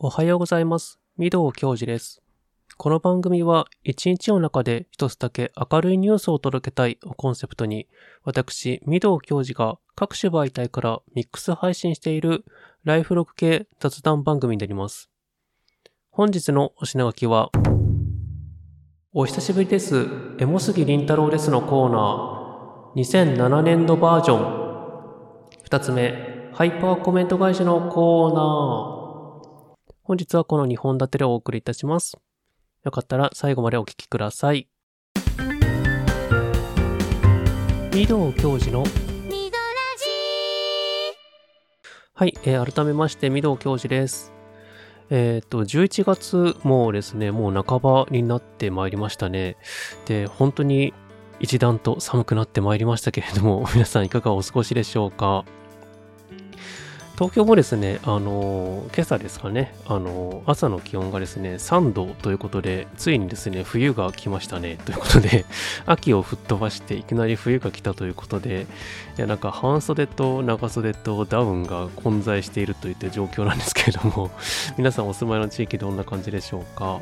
おはようございます。御堂教授です。この番組は一日の中で一つだけ明るいニュースを届けたいをコンセプトに、私、御堂教授が各種媒体からミックス配信しているライフログ系雑談番組になります。本日のお品書きは、お久しぶりです。エモ杉りんたろうですのコーナー、2007年度バージョン。二つ目、ハイパーコメント会社のコーナー。本日はこの2本立てでお送りいたします。よかったら最後までお聞きください。御堂教授のはい、えー改めまして、御堂教授です。えっ、と、11月もですね、もう半ばになってまいりましたね。で、本当に一段と寒くなってまいりましたけれども、皆さんいかがお過ごしでしょうか？東京もですね、あの今朝ですかね、あの朝の気温がですね、3度ということで、ついにですね、冬が来ましたね、ということで、秋を吹っ飛ばしていきなり冬が来たということで、いや、なんか半袖と長袖とダウンが混在しているといった状況なんですけれども、皆さんお住まいの地域どんな感じでしょうか？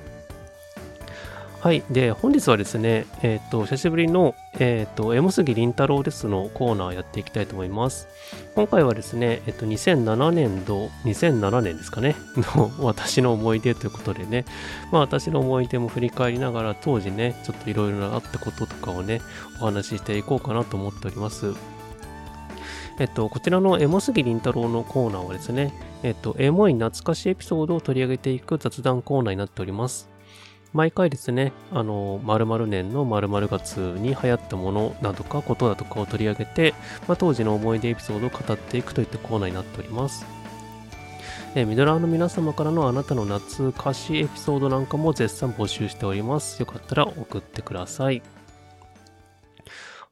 はい。で、本日はですね、えっ、と、久しぶりの、えっ、と、エモ杉りんたろうですのコーナーやっていきたいと思います。今回はですね、えっ、と、2007年度、2007年ですかね、の私の思い出ということでね、まあ私の思い出も振り返りながら、当時ね、ちょっといろいろあったこととかをね、お話ししていこうかなと思っております。えっと、こちらのエモ杉りんたろうのコーナーはですね、えっと、エモい懐かしいエピソードを取り上げていく雑談コーナーになっております。毎回ですね、あの、〇〇年の〇〇月に流行ったものなどかことだとかを取り上げて、まあ、当時の思い出エピソードを語っていくといったコーナーになっております。えミドラーの皆様からのあなたの夏歌詞エピソードなんかも絶賛募集しております。よかったら送ってください。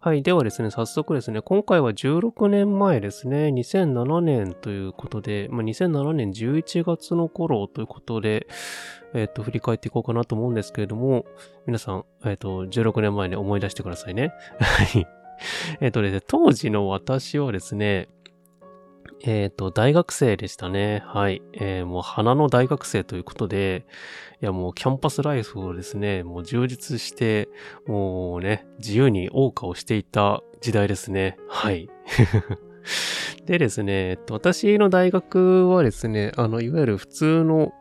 はい。ではですね、早速ですね、今回は16年前ですね、2007年ということで、まあ、2007年11月の頃ということで、えっ、と、振り返っていこうかなと思うんですけれども、皆さん、えっ、と、16年前に思い出してくださいね。はい。えっとですね、当時の私はですね、えっ、と、大学生でしたね。はい。えーもう花の大学生ということで、いやもうキャンパスライフをですね、もう充実して、もうね、自由に謳歌をしていた時代ですね。はい。でですね、えっと、私の大学はですね、あの、いわゆる普通の、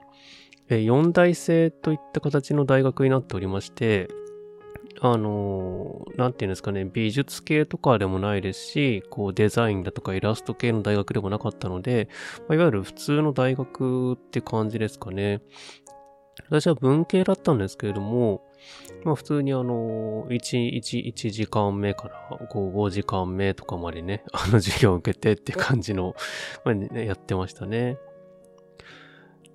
えー四大生といった形の大学になっておりまして、あのなんていうんですかね、美術系とかでもないですし、こうデザインだとかイラスト系の大学でもなかったので、まあいわゆる普通の大学って感じですかね。私は文系だったんですけれども、まあ普通にあの、1、1、1時間目から5、5時間目とかまでね、あの授業を受けてって感じの、まあね、やってましたね。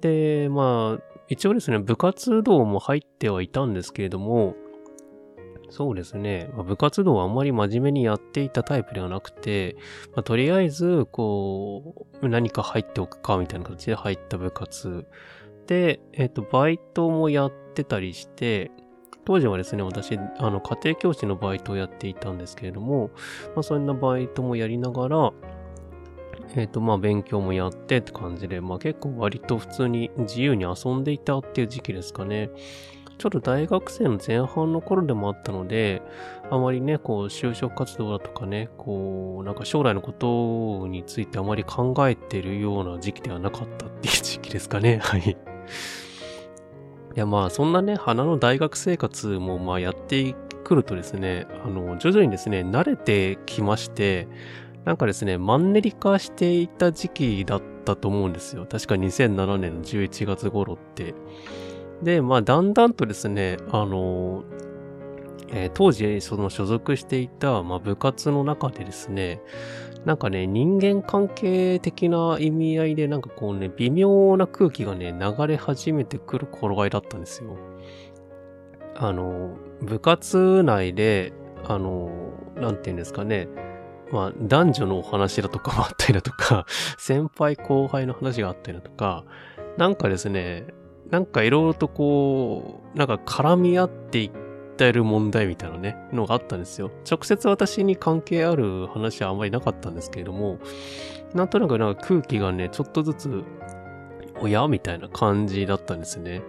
で、まあ、一応ですね、部活動も入ってはいたんですけれども、そうですね、まあ部活動はあんまり真面目にやっていたタイプではなくて、まあ、とりあえず、こう、何か入っておくかみたいな形で入った部活で、えっ、と、バイトもやってたりして、当時はですね、私、あの、家庭教師のバイトをやっていたんですけれども、まあ、そんなバイトもやりながら、えっ、と、まあ、勉強もやってって感じで、まあ、結構割と普通に自由に遊んでいたっていう時期ですかね。ちょっと大学生の前半の頃でもあったので、あまりね、こう、就職活動だとかね、こう、なんか将来のことについてあまり考えてるような時期ではなかったっていう時期ですかね。はい。いや、まあ、そんなね、花の大学生活も、まあ、やってくるとですね、あの、徐々にですね、慣れてきまして、なんかですね、マンネリ化していた時期だったと思うんですよ。確か2007年の11月頃って。で、まあ、だんだんとですね、あの、えー当時、その所属していた、まあ、部活の中でですね、なんかね、人間関係的な意味合いで、なんかこうね、微妙な空気がね、流れ始めてくる頃合いだったんですよ。あの、部活内で、あの、なんていうんですかね、まあ、男女のお話だとかもあったりだとか、先輩後輩の話があったりだとか、なんかですね、なんかいろいろとこう、なんか絡み合っていってる問題みたいなね、のがあったんですよ。直接私に関係ある話はあんまりなかったんですけれども、なんとなくなんか空気がね、ちょっとずつおや？みたいな感じだったんですね。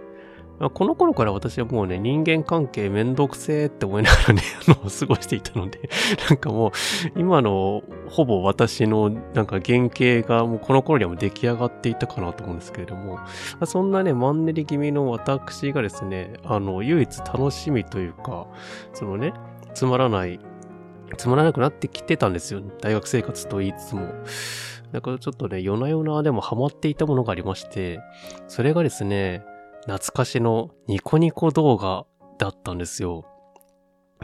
この頃から私はもうね、人間関係めんどくせーって思いながらね、あの、過ごしていたので、なんかもう、今の、ほぼ私の、なんか原型がもうこの頃にはもう出来上がっていたかなと思うんですけれども、そんなね、マンネリ気味の私がですね、あの、唯一楽しみというか、そのね、つまらない、つまらなくなってきてたんですよ。大学生活と言いつつも。だからちょっとね、夜な夜なでもハマっていたものがありまして、それがですね、懐かしのニコニコ動画だったんですよ。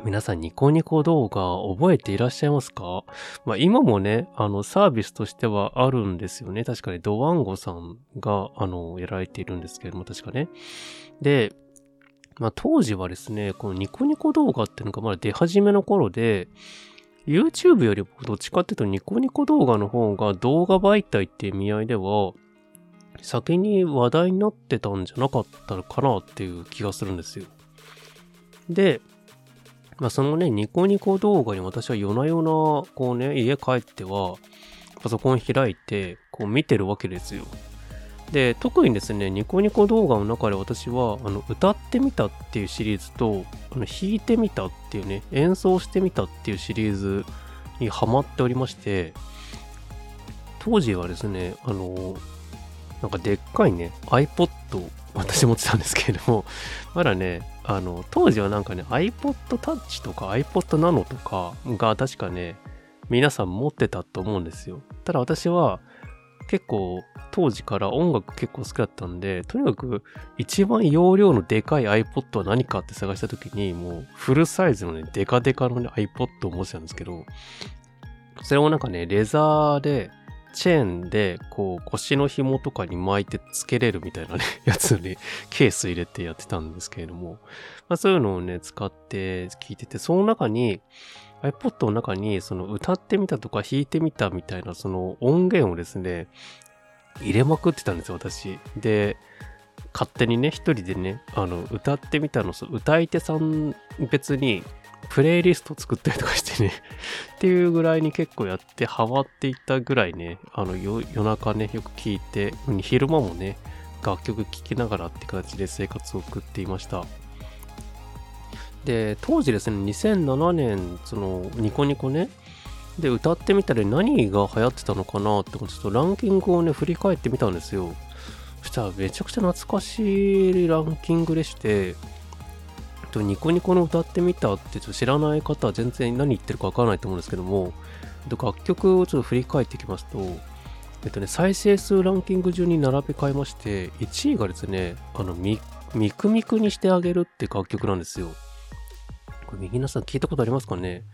皆さんニコニコ動画覚えていらっしゃいますか？まあ今もね、あのサービスとしてはあるんですよね。確かにドワンゴさんが、あの、やられているんですけれども、確かね。で、まあ当時はですね、このニコニコ動画っていうのがまだ出始めの頃で、YouTube よりもどっちかっていうとニコニコ動画の方が動画媒体っていう意味合いでは、先に話題になってたんじゃなかったのかなっていう気がするんですよ。で、まあ、そのね、ニコニコ動画に私は夜な夜な、こうね、家帰っては、パソコン開いて、こう見てるわけですよ。で、特にですね、ニコニコ動画の中で私は、あの、歌ってみたっていうシリーズと、あの、弾いてみたっていうね、演奏してみたっていうシリーズにハマっておりまして、当時はですね、あの、なんかでっかいね、iPod を私持ってたんですけれども、まだね、あの、当時はなんかね、iPod Touch とか iPod Nano とかが確かね、皆さん持ってたと思うんですよ。ただ私は結構当時から音楽結構好きだったんで、とにかく一番容量のでかい iPod は何かって探した時に、もうフルサイズのね、デカデカのね、iPod を持ってたんですけど、それをなんかね、レザーで、チェーンで、こう、腰の紐とかに巻いてつけれるみたいなね、やつにケース入れてやってたんですけれども、まあそういうのをね、使って聞いてて、その中に、iPod の中に、その歌ってみたとか弾いてみたみたいな、その音源をですね、入れまくってたんですよ、私。で、勝手にね、一人でね、あの、歌ってみたの、歌い手さん別にプレイリスト作ったりとかしてね っていうぐらいに結構やってハマっていったぐらいね、あの夜中ね、よく聞いて、昼間もね、楽曲聴きながらって形で生活を送っていました。で、当時ですね、2007年、その、ニコニコね、で、歌ってみたら何が流行ってたのかなって、ちょっとランキングをね、振り返ってみたんですよ。そしたらめちゃくちゃ懐かしいランキングでして、とニコニコの歌ってみたってちょっと知らない方は全然何言ってるかわからないと思うんですけども、えっと、楽曲をちょっと振り返っていきますと、えっとね、再生数ランキング順に並べ替えまして、1位がですね、あの、ミミクミクにしてあげるって楽曲なんですよ。これ、皆さん聞いたことありますかね？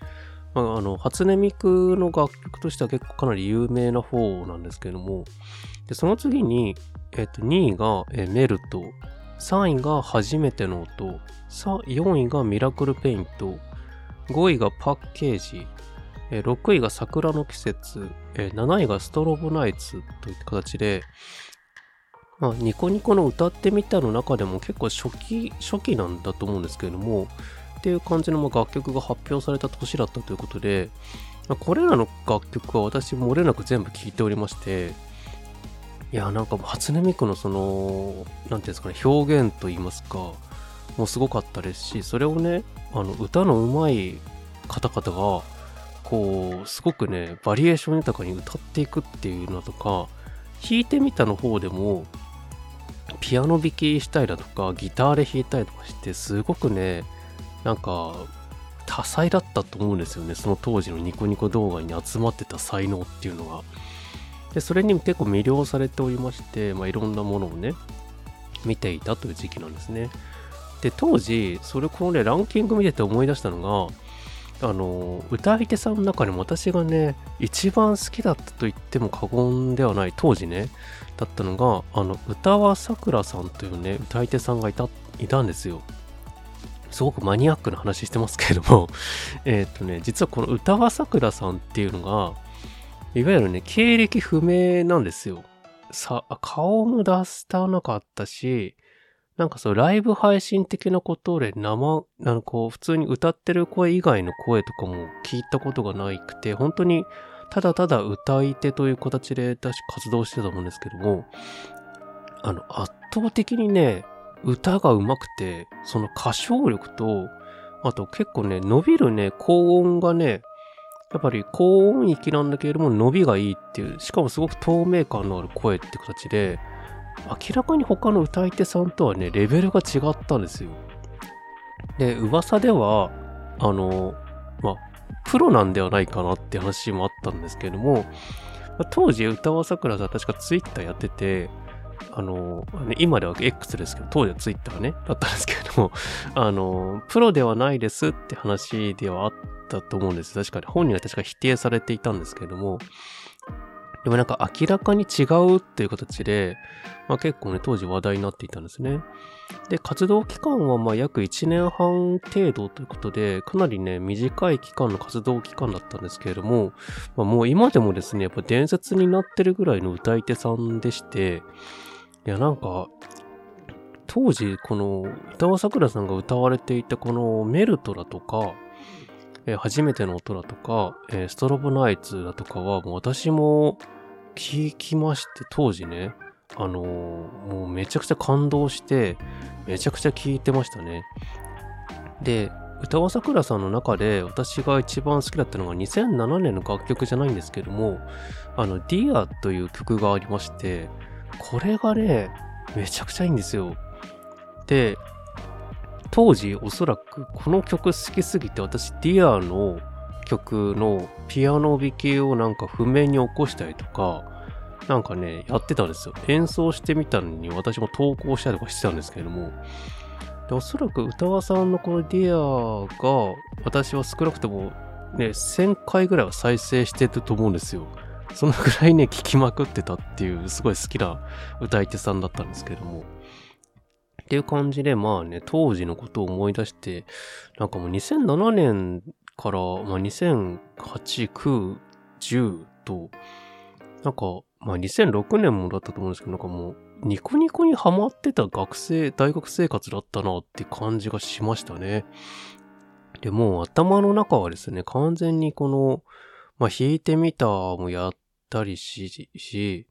まあ、あの、初音ミクの楽曲としては結構かなり有名な方なんですけども、で、その次に、えっと、2位が、えメルト、3位が初めての音、さあ4位がミラクルペイント、5位がパッケージ、6位が桜の季節、7位がストロボナイツといった形で、まあ、ニコニコの歌ってみたの中でも結構初期、初期なんだと思うんですけれども、っていう感じの楽曲が発表された年だったということで、これらの楽曲は私漏れなく全部聴いておりまして、いや、なんか初音ミクのその、なんていうんですかね、表現と言いますか、もすごかったですし、それをね、あの、歌の上手い方々が、こう、すごくね、バリエーション豊かに歌っていくっていうのとか、弾いてみたの方でも、ピアノ弾きしたりだとか、ギターで弾いたりとかして、すごくね、なんか、多彩だったと思うんですよね。その当時のニコニコ動画に集まってた才能っていうのが。で、それにも結構魅了されておりまして、まあ、いろんなものをね、見ていたという時期なんですね。で、当時、それこのね、ランキング見てて思い出したのが、あの、歌い手さんの中にも私がね、一番好きだったと言っても過言ではない、当時ね、だったのが、あの、歌輪さくらさんというね、歌い手さんがいた、いたんですよ。すごくマニアックな話してますけれども、えっとね、実はこの歌輪さくらさんっていうのが、いわゆるね、経歴不明なんですよ。さ、顔も出したなかったし、なんかそう、ライブ配信的なことで生、なんかこう、普通に歌ってる声以外の声とかも聞いたことがなくて、本当にただただ歌い手という形で私活動してたと思うんですけども、あの、圧倒的にね、歌が上手くて、その歌唱力と、あと結構ね、伸びるね、高音がね、やっぱり高音域なんだけれども伸びがいいっていう、しかもすごく透明感のある声って形で、明らかに他の歌い手さんとはね、レベルが違ったんですよ。で、噂では、あの、まあ、プロなんではないかなって話もあったんですけども、当時、歌わさくらさん確かツイッターやってて、あの、今では X ですけど、当時はツイッターね、だったんですけれども、あの、プロではないですって話ではあったと思うんです。確かに、本人は確か否定されていたんですけども、でもなんか明らかに違うっていう形で、まあ、結構ね、当時話題になっていたんですね。で、活動期間はまあ約1年半程度ということで、かなりね、短い期間の活動期間だったんですけれども、まあ、もう今でもですね、やっぱ伝説になってるぐらいの歌い手さんでして、いや、なんか、当時、この、歌わさくらさんが歌われていたこのメルトラとか、えー、初めての音だとか、えー、ストロボナイツだとかは、もう私も聞きまして、当時ね、あのー、もうめちゃくちゃ感動して、めちゃくちゃ聴いてましたね。で、歌和サクラさんの中で私が一番好きだったのが2007年の楽曲じゃないんですけども、あの、ディアという曲がありまして、これがね、めちゃくちゃいいんですよ。で、当時おそらくこの曲好きすぎて私ディアの曲のピアノ弾きをなんか譜面に起こしたりとか、なんかね、やってたんですよ。演奏してみたのに私も投稿したりとかしてたんですけれども、でおそらく歌和さんのこのディアが私は少なくともね、1000回ぐらいは再生してると思うんですよ。そのぐらいね、聴きまくってたっていう、すごい好きな歌い手さんだったんですけれども。っていう感じで、まあね、当時のことを思い出して、なんかもう2007年から、まあ、2008、9、10と、なんか、まあ2006年もだったと思うんですけど、なんかもう、ニコニコにハマってた学生、大学生活だったなって感じがしましたね。で、もう頭の中はですね、完全にこの、まあ弾いてみたもやったりし、し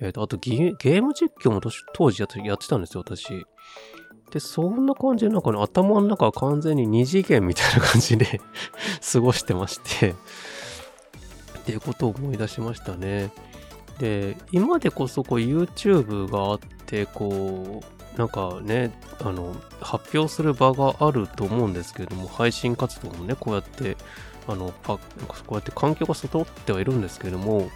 えっ、ー、と、あとゲーム実況も当時やってやってたんですよ、私。で、そんな感じで、なんかね、頭の中は完全に二次元みたいな感じで 過ごしてましてっていうことを思い出しましたね。で、今でこそこう YouTube があって、こう、なんかね、あの、発表する場があると思うんですけれども、配信活動もね、こうやって、あの、パこうやって環境が整ってはいるんですけれども、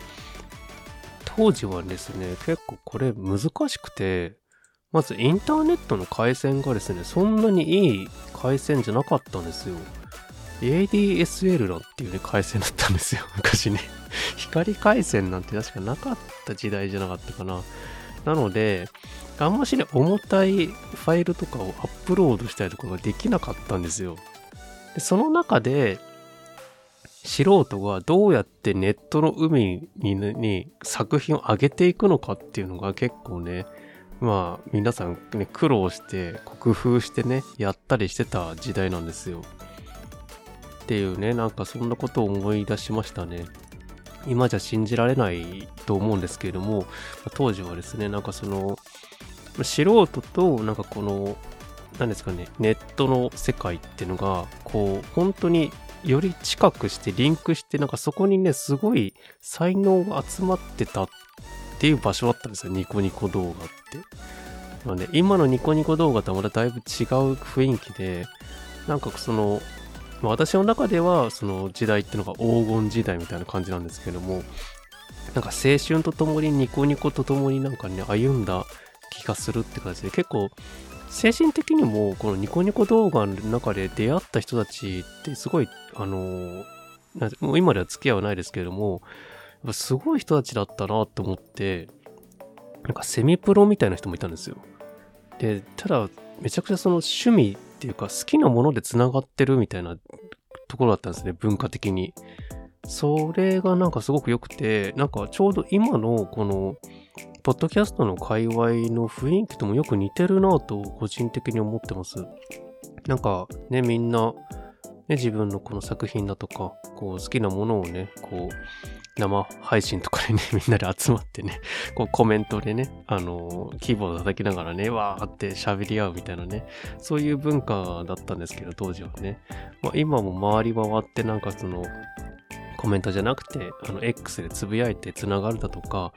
当時はですね、結構これ難しくて、まずインターネットの回線がですね、そんなにいい回線じゃなかったんですよ。ADSL なんていうね、回線だったんですよ。昔ね。光回線なんて確かなかった時代じゃなかったかな。なので、あんましね、重たいファイルとかをアップロードしたりとかができなかったんですよ。でその中で、素人がどうやってネットの海にに作品を上げていくのかっていうのが結構ね、まあ皆さんね、苦労して工夫してね、やったりしてた時代なんですよ。っていうね、なんかそんなことを思い出しましたね。今じゃ信じられないと思うんですけれども、当時はですね、なんかその、素人となんかこの、何ですかね、ネットの世界っていうのが、こう、本当により近くしてリンクして、なんかそこにね、すごい才能が集まってたっていう場所だったんですよ、ニコニコ動画って。まあね、今のニコニコ動画とはまただいぶ違う雰囲気で、なんかその、ま、私の中ではその時代っていうのが黄金時代みたいな感じなんですけども、なんか青春とともにニコニコとともになんかね、歩んだ気がするって感じで、結構精神的にもこのニコニコ動画の中で出会った人たちってすごい、あの、もう今では付き合いはないですけれども、すごい人たちだったなと思って、なんかセミプロみたいな人もいたんですよ。で、ただ、めちゃくちゃその趣味っていうか好きなもので繋がってるみたいなところだったんですね、文化的に。それがなんかすごく良くて、なんかちょうど今のこのポッドキャストの界隈の雰囲気ともよく似てるなと個人的に思ってます。なんかね、みんな、ね自分のこの作品だとか、こう好きなものをね、こう、生配信とかでね、みんなで集まってね、こうコメントでね、あの、キーボード叩きながらね、わーって喋り合うみたいなね、そういう文化だったんですけど、当時はね。まあ、今も回り回ってなんかその、コメントじゃなくて、あの、X でつぶやいてつながるだとか、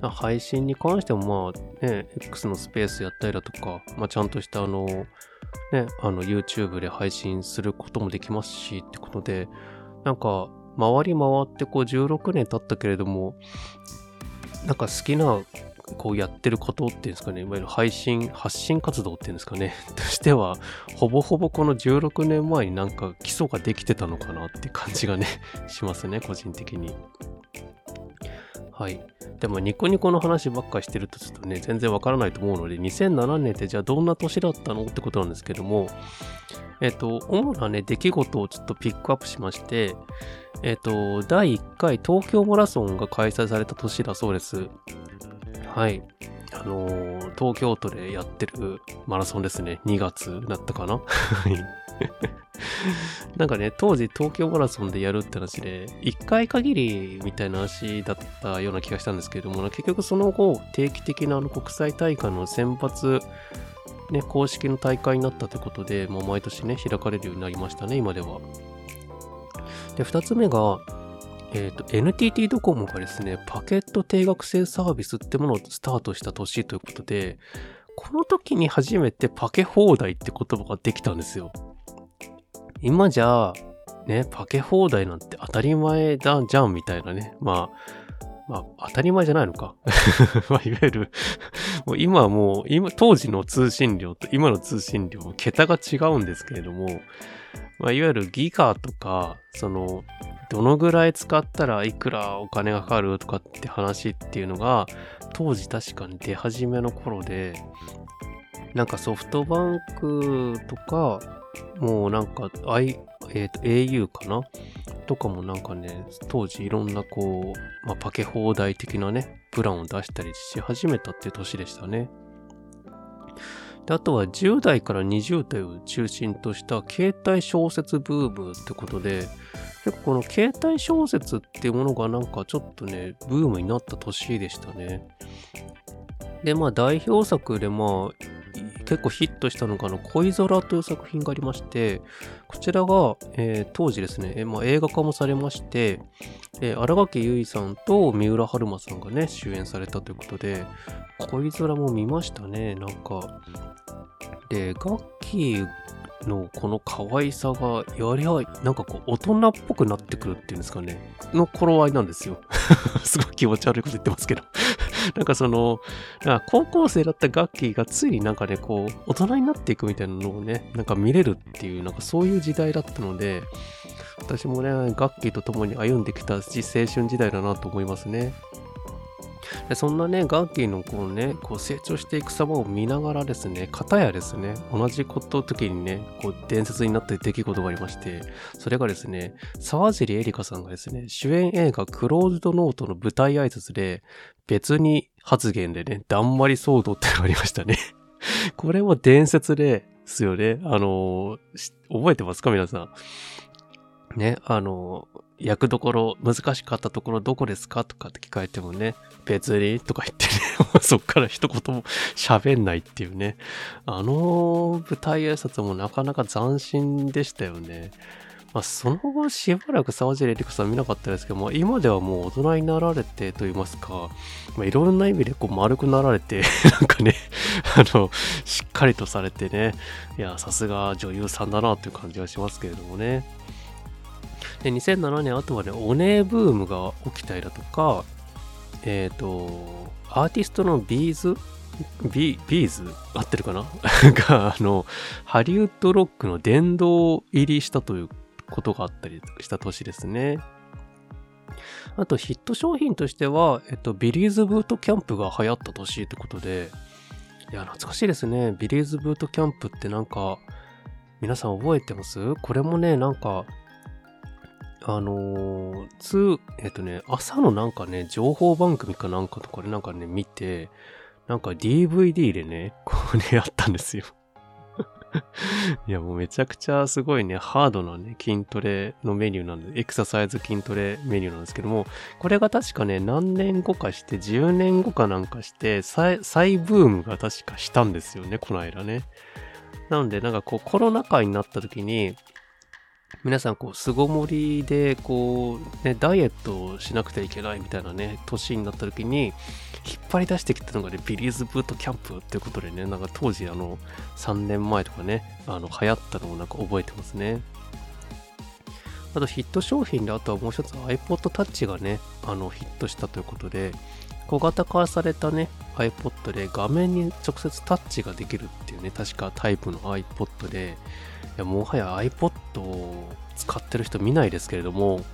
配信に関してもまあね、X のスペースやったりだとか、まあちゃんとしたあの、ね、あの YouTube で配信することもできますしってことで、なんか回り回ってこう16年経ったけれども、なんか好きなこうやってることっていうんですかね、いわゆる配信、発信活動っていうんですかね、としては、ほぼほぼこの16年前になんか基礎ができてたのかなって感じがね、しますね、個人的に。はい。でもニコニコの話ばっかしてるとちょっとね、全然わからないと思うので、2007年ってじゃあどんな年だったのってことなんですけども、えっ、と、主なね、出来事をちょっとピックアップしまして、えっ、と、第1回東京マラソンが開催された年だそうです。はい。あのー、東京都でやってるマラソンですね。2月だったかなはい。なんかね、当時東京マラソンでやるって話で、1回限りみたいな話だったような気がしたんですけれども、結局その後、定期的なあの国際大会の選抜、ね、公式の大会になったということで、まあ、毎年ね、開かれるようになりましたね、今では。で、2つ目が、えっ、ー、と、NTT ドコモがですね、パケット定額制サービスってものをスタートした年ということで、この時に初めてパケ放題って言葉ができたんですよ。今じゃあ、ね、パケ放題なんて当たり前だじゃんみたいなね。まあ、まあ、当たり前じゃないのか。まあ、いわゆるもう今はもう、今、当時の通信量と今の通信量、桁が違うんですけれども、まあ、いわゆるギガとか、その、どのぐらい使ったらいくらお金がかかるとかって話っていうのが、当時確かに出始めの頃で、なんかソフトバンクとか、もうなんか、I、え、ー、と、au かな？とかもなんかね、当時いろんなこう、まあ、パケ放題的なね、プランを出したりし始めたっていう年でしたね。であとは10代から20代を中心とした携帯小説ブームってことで、結構この携帯小説っていうものがなんかちょっとね、ブームになった年でしたね。で、まあ代表作でまあ、結構ヒットしたのが、あの、恋空という作品がありまして、こちらが、えー、当時ですね、えー、まあ、映画化もされまして、えー、荒垣結衣さんと三浦春馬さんがね、主演されたということで、恋空も見ましたね、なんか。で、ガッキーのこの可愛さが、やりゃ、なんかこう、大人っぽくなってくるっていうんですかね、の頃合いなんですよ。すごい気持ち悪いこと言ってますけど なんかその、か高校生だったガッキーがついになんかね、こう、大人になっていくみたいなのをね、なんか見れるっていう、なんかそういう時代だったので、私もね、ガッキーと共に歩んできた青春時代だなと思いますね。でそんなね、ガッキーのこうね、こう成長していく様を見ながらですね、片やですね、同じこと時にね、こう伝説になった出来事がありまして、それがですね、沢尻エリカさんがですね、主演映画クローズドノートの舞台挨拶で、別に発言でね、だんまり騒動ってのがありましたね これも伝説ですよね。あの覚えてますか皆さん？ね、あの役どころ、難しかったところどこですかとかって聞かれてもね、別にとか言ってね、そっから一言も喋んないっていうね。あの舞台挨拶もなかなか斬新でしたよね。まあ、その後しばらく沢尻エリカさん見なかったですけども、今ではもう大人になられてと言いますか、まあ、いろんな意味でこう丸くなられて、なんかね、あの、しっかりとされてね、いや、さすが女優さんだなという感じがしますけれどもね。で、2007年、あとはね、オネエブームが起きたりだとか、えっ、ー、と、アーティストの B'z B'z？合ってるかな？が、あの、ハリウッドロックの殿堂入りしたということがあったりした年ですね。あとヒット商品としては、えっと、ビリーズブートキャンプが流行った年ってことで、いや、懐かしいですね。ビリーズブートキャンプってなんか、皆さん覚えてます？これもね、なんか、あのー、つ、えっ、とね、朝のなんかね、情報番組かなんかとかでなんかね、見て、なんか DVD でね、こうね、やったんですよ。いや、もうめちゃくちゃすごいね、ハードなね、筋トレのメニューなんで、エクササイズ筋トレメニューなんですけども、これが確かね、何年後かして、10年後かなんかして、再ブームが確かしたんですよね、この間ね。なので、なんかこう、コロナ禍になった時に、皆さんこう巣ごもりでこうねダイエットをしなくてはいけないみたいなね年になった時に引っ張り出してきたのがねビリーズブートキャンプっていうことでねなんか当時あの3年前とかねあの流行ったのをなんか覚えてますね。あとヒット商品であとはもう一つ iPod Touch がねあのヒットしたということで小型化されたね iPod で画面に直接タッチができるっていうね確かタイプの iPod でいやもはや iPod を使ってる人見ないですけれども、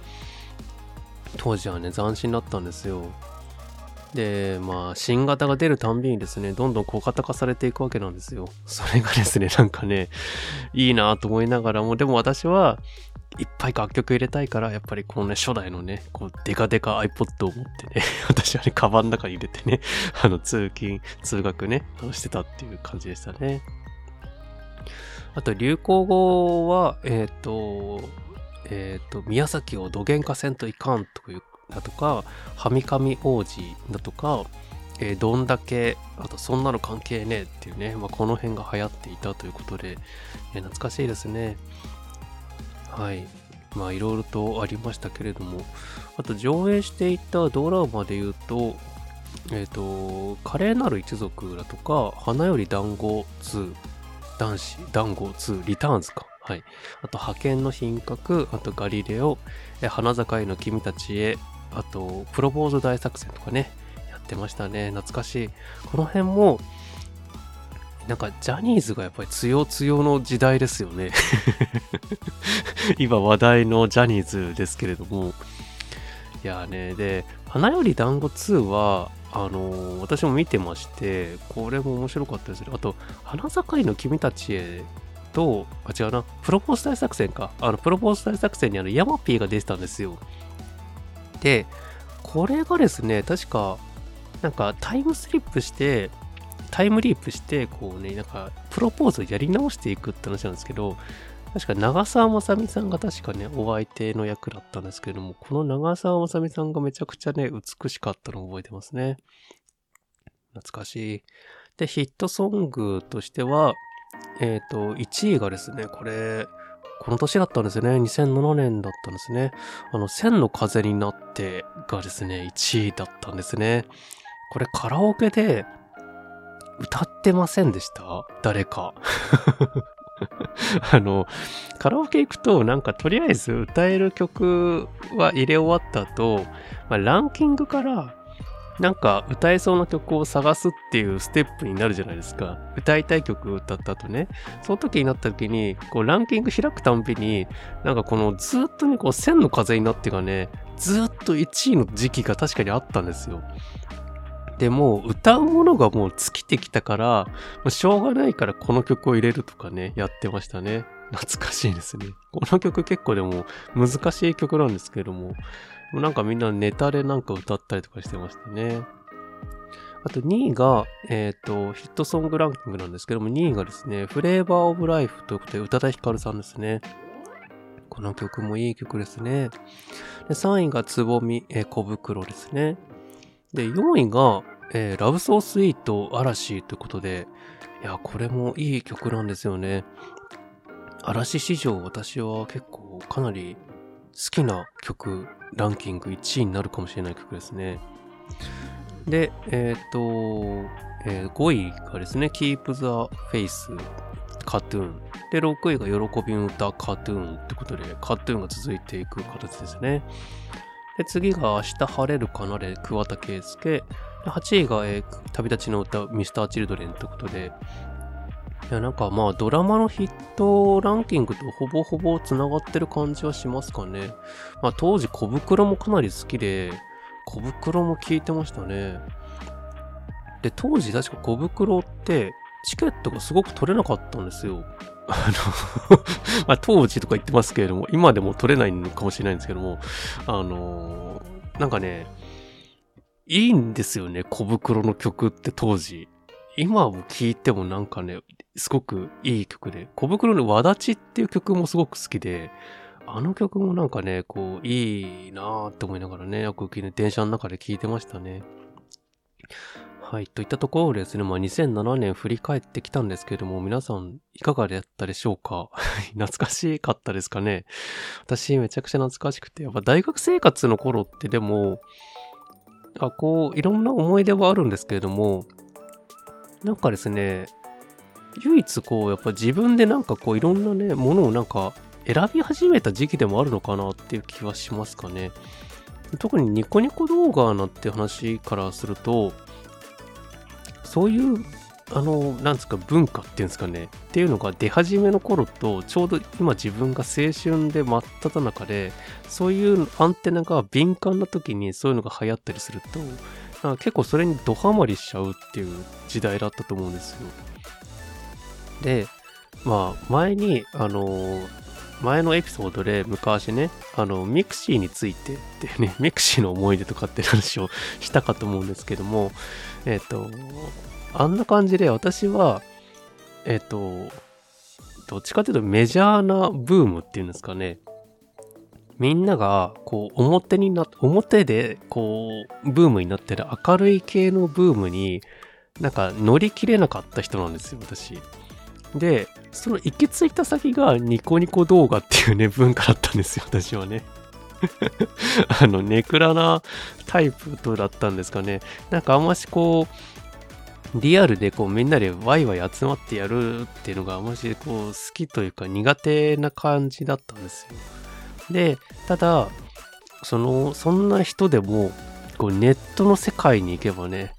当時はね、斬新だったんですよ。で、まあ、新型が出るたんびにですね、どんどん小型化されていくわけなんですよ。それがですね、なんかね、いいなと思いながらも、でも私はいっぱい楽曲入れたいから、やっぱりこのね、初代のね、こう、デカデカ iPod を持ってね、私はね、カバンの中に入れてね、あの、通勤、通学ね、してたっていう感じでしたね。あと流行語は、えっ、ー、と、えっ、ー、と、宮崎をどげんかせんといかんというだとか、はみかみ王子だとか、えー、どんだけ、あと、そんなの関係ねえっていうね、まあ、この辺が流行っていたということで、え、懐かしいですね。はい。まあ、いろいろとありましたけれども、あと、上映していたドラマで言うと、えっ、ー、と、華麗なる一族だとか、花より団子2男子、団子2、リターンズか。はい。あと、派遣の品格、あと、ガリレオ、え花境の君たちへ、あと、プロポーズ大作戦とかね、やってましたね。懐かしい。この辺も、なんか、ジャニーズがやっぱり強強の時代ですよね。今話題のジャニーズですけれども。いやね、で、花より団子2は、あの、私も見てまして、これも面白かったですね。あと、花境の君たちへと、あ、違うな、プロポーズ大作戦か。あの、プロポーズ大作戦にあの、ヤマピーが出てたんですよ。で、これがですね、確か、なんかタイムスリップして、タイムリープして、こうね、なんか、プロポーズをやり直していくって話なんですけど、確か長澤まさみさんが確かね、お相手の役だったんですけれども、この長澤まさみさんがめちゃくちゃね、美しかったのを覚えてますね。懐かしい。で、ヒットソングとしては、えっ、ー、と、1位がですね、これ、この年だったんですよね。2007年だったんですね。あの、千の風になってがですね、1位だったんですね。これカラオケで歌ってませんでした？誰か。あの、カラオケ行くと、なんかとりあえず歌える曲は入れ終わった後、まあ、ランキングからなんか歌えそうな曲を探すっていうステップになるじゃないですか。歌いたい曲を歌った後ね。その時になった時に、こうランキング開くたんびに、なんかこのずっとね、こう千の風になってがね、ずっと1位の時期が確かにあったんですよ。でも、歌うものがもう尽きてきたから、まあ、しょうがないからこの曲を入れるとかね、やってましたね。懐かしいですね。この曲結構でも難しい曲なんですけども、なんかみんなネタでなんか歌ったりとかしてましたね。あと2位が、えっ、ー、と、ヒットソングランキングなんですけども、2位がですね、フレーバーオブライフということで、宇多田ヒカルさんですね。この曲もいい曲ですね。で3位がつぼみ、えー、小袋ですね。で、4位が、えー、ラブソースイート嵐ということで、いや、これもいい曲なんですよね。嵐史上私は結構かなり好きな曲ランキング1位になるかもしれない曲ですね。で、えっ、ー、と、えー、5位がですね、Keep the Face カトゥーン。で、6位が喜びの歌カトゥーンってことで、カトゥーンが続いていく形ですね。で、次が明日晴れるかなで桑田佳祐。8位が、えー、旅立ちの歌、ミスターチルドレンということで、いや、なんかまあドラマのヒットランキングとほぼほぼ繋がってる感じはしますかね。まあ当時小袋もかなり好きで、小袋も聞いてましたね。で、当時確か小袋ってチケットがすごく取れなかったんですよ。あの まあ、当時とか言ってますけれども、今でも取れないのかもしれないんですけども、あのー、なんかね、いいんですよね、小袋の曲って当時。今を聞いてもなんかね、すごくいい曲で、小袋のわだちっていう曲もすごく好きで、あの曲もなんかね、こう、いいなーって思いながらね、よく電車の中で聴いてましたね。はい。といったところですね、まあ、2007年振り返ってきたんですけれども、皆さんいかがだったでしょうか？懐かしかったですかね？私めちゃくちゃ懐かしくて、やっぱ大学生活の頃ってでも、あ、こう、いろんな思い出はあるんですけれども、なんかですね、唯一こう、やっぱ自分でなんかこう、いろんなね、ものをなんか選び始めた時期でもあるのかなっていう気はしますかね。特にニコニコ動画なんて話からすると、そういう、あの、なんですか、文化っていうんですかね、っていうのが出始めの頃と、ちょうど今自分が青春で真っ只中で、そういうアンテナが敏感な時にそういうのが流行ったりすると、結構それにドハマりしちゃうっていう時代だったと思うんですよ。で、まあ、前に、あの前のエピソードで昔ね、あの、ミクシーについてってね、ミクシーの思い出とかって話をしたかと思うんですけども、えっ、ー、と、あんな感じで私は、えっ、と、どっちかというとメジャーなブームっていうんですかね。みんなが、こう、表にな、表で、こう、ブームになってる明るい系のブームに、なんか乗り切れなかった人なんですよ、私。で、その行き着いた先がニコニコ動画っていうね、文化だったんですよ、私はね。あの、ネクラなタイプだったんですかね。なんかあんましこう、リアルでこうみんなでワイワイ集まってやるっていうのがあましこう好きというか苦手な感じだったんですよ。で、ただ、その、そんな人でも、こうネットの世界に行けばね、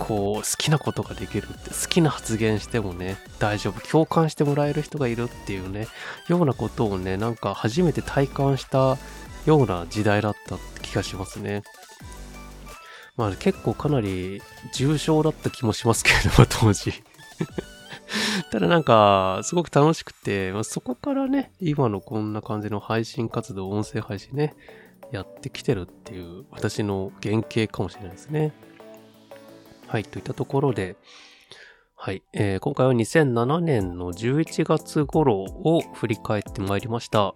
こう好きなことができるって好きな発言してもね大丈夫共感してもらえる人がいるっていうねようなことをねなんか初めて体感したような時代だった気がしますねまあ結構かなり重症だった気もしますけれども 当時ただなんか、すごく楽しくて、まあ、そこからね、今のこんな感じの配信活動、音声配信ね、やってきてるっていう、私の原型かもしれないですね。はい、といったところで、はい、えー、今回は2007年の11月頃を振り返ってまいりました。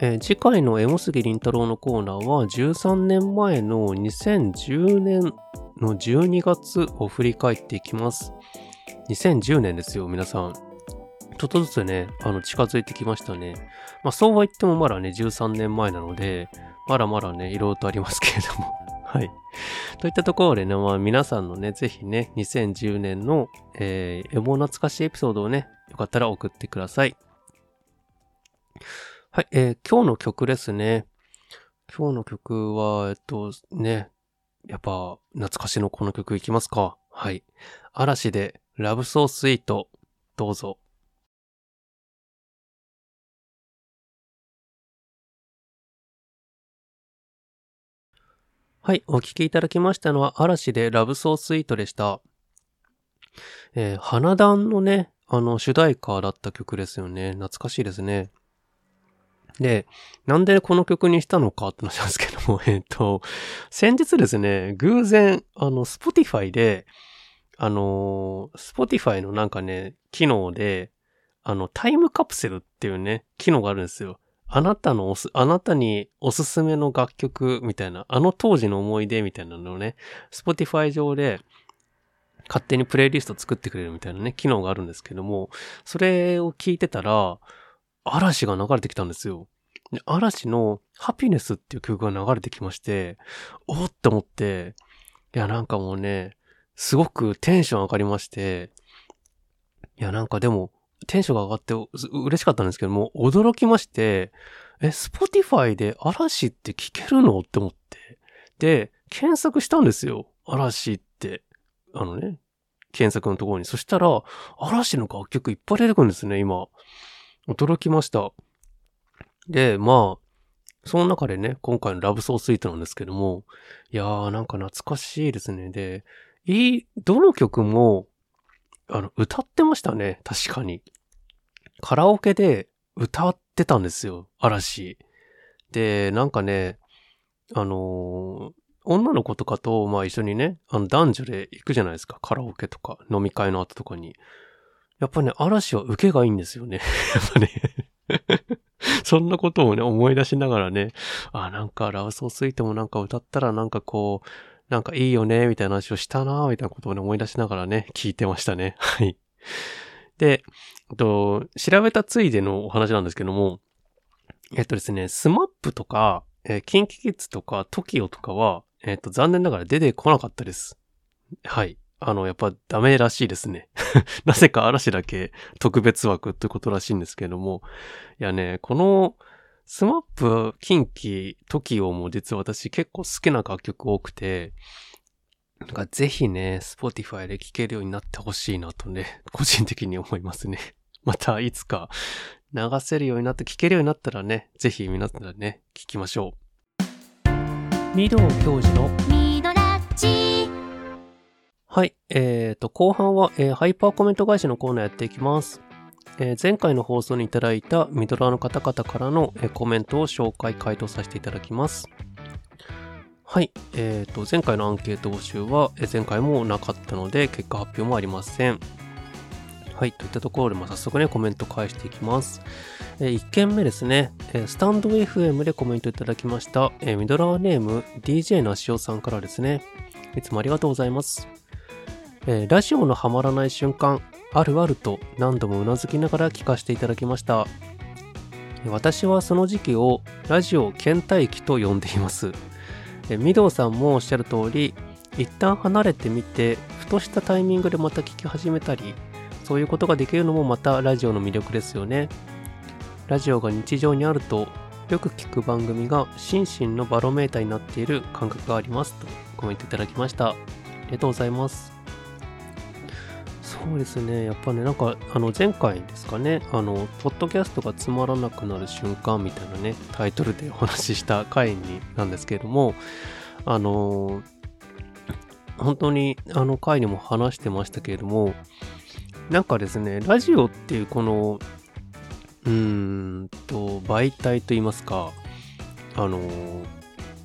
えー、次回のエモ杉りんたろうのコーナーは13年前の2010年の12月を振り返っていきます。2010年ですよ、皆さん。ちょっとずつね、あの、近づいてきましたね。まあ、そうは言ってもまだね、13年前なので、まだまだね、いろいろとありますけれども。はい。といったところでね、まあ皆さんのね、ぜひね、2010年の、えー、エモ懐かしいエピソードをね、よかったら送ってください。はい、えー、今日の曲ですね。今日の曲は、えっと、ね、やっぱ、懐かしのこの曲いきますか？はい。嵐で、ラブソースイート、どうぞ。はい、お聴きいただきましたのは嵐で Love so sweet でした。えー、花男のね、あの主題歌だった曲ですよね。懐かしいですね。で、なんでこの曲にしたのかって話なんですけども、えっ、と、先日ですね、偶然、あの、スポティファイで、あのスポティファイのなんかね、機能で、あの、タイムカプセルっていうね、機能があるんですよ。あなたのおす、あなたにおすすめの楽曲みたいな、あの当時の思い出みたいなのをね、Spotify 上で勝手にプレイリスト作ってくれるみたいなね、機能があるんですけども、それを聞いてたら、嵐が流れてきたんですよ。で嵐のハピネスっていう曲が流れてきまして、おっって思って、いやなんかもうね、すごくテンション上がりまして、いやなんかでも、テンションが上がって嬉しかったんですけども、驚きまして、え、スポティファイで嵐って聞けるの？って思って。で、検索したんですよ。嵐って。あのね、検索のところに。そしたら、嵐の楽曲いっぱい出てくるんですね、今。驚きました。で、まあ、その中でね、今回のラブソースイートなんですけども、いやーなんか懐かしいですね。で、いい、どの曲もあの、歌ってましたね。確かに。カラオケで歌ってたんですよ。嵐。で、なんかね、あのー、女の子とかと、まあ一緒にね、あの男女で行くじゃないですか。カラオケとか、飲み会の後とかに。やっぱね、嵐は受けがいいんですよね。やっぱね そんなことをね、思い出しながらね、あ、なんか Love so sweet もなんか歌ったらなんかこう、なんかいいよね、みたいな話をしたな、みたいなことをね、思い出しながらね、聞いてましたね。はい。で、と、調べたついでのお話なんですけども、えっとですね、スマップとか、えー、キンキキッズとか、トキオとかは、えっと、残念ながら出てこなかったです。はい。あの、やっぱダメらしいですね。なぜか嵐だけ特別枠ってことらしいんですけども。いやね、このスマップ、キンキ、トキオも実は私結構好きな楽曲多くて、なんかぜひね、Spotify で聴けるようになってほしいなとね、個人的に思いますね。またいつか流せるようになって聴けるようになったらね、ぜひ皆さんね、聴きましょう。ミド教授のはい。えっ、ー、と、後半は、えー、ハイパーコメント返しのコーナーやっていきます。えー、前回の放送にいただいたミドラーの方々からの、えー、コメントを紹介、回答させていただきます。はい。えっ、ー、と、前回のアンケート募集は、えー、前回もなかったので、結果発表もありません。はい。といったところで、まあ、早速ね、コメント返していきます。えー、1件目ですね、えー、スタンド FM でコメントいただきました、えー、ミドラーネーム DJ なしおさんからですね。いつもありがとうございます。えー、ラジオのハマらない瞬間、あるあると何度もうなずきながら聞かせていただきました。私はその時期をラジオ倦怠期と呼んでいます。ミドウさんもおっしゃる通り、一旦離れてみて、ふとしたタイミングでまた聞き始めたり、そういうことができるのもまたラジオの魅力ですよね。ラジオが日常にあると、よく聞く番組が心身のバロメーターになっている感覚がありますとコメントいただきました。ありがとうございます。そうですね。やっぱね、なんか、あの、前回ですかね、あの、ポッドキャストがつまらなくなる瞬間みたいなね、タイトルでお話しした回になんですけれども、あの、本当にあの回にも話してましたけれども、なんかですね、ラジオっていうこの、うーんと、媒体といいますか、あの、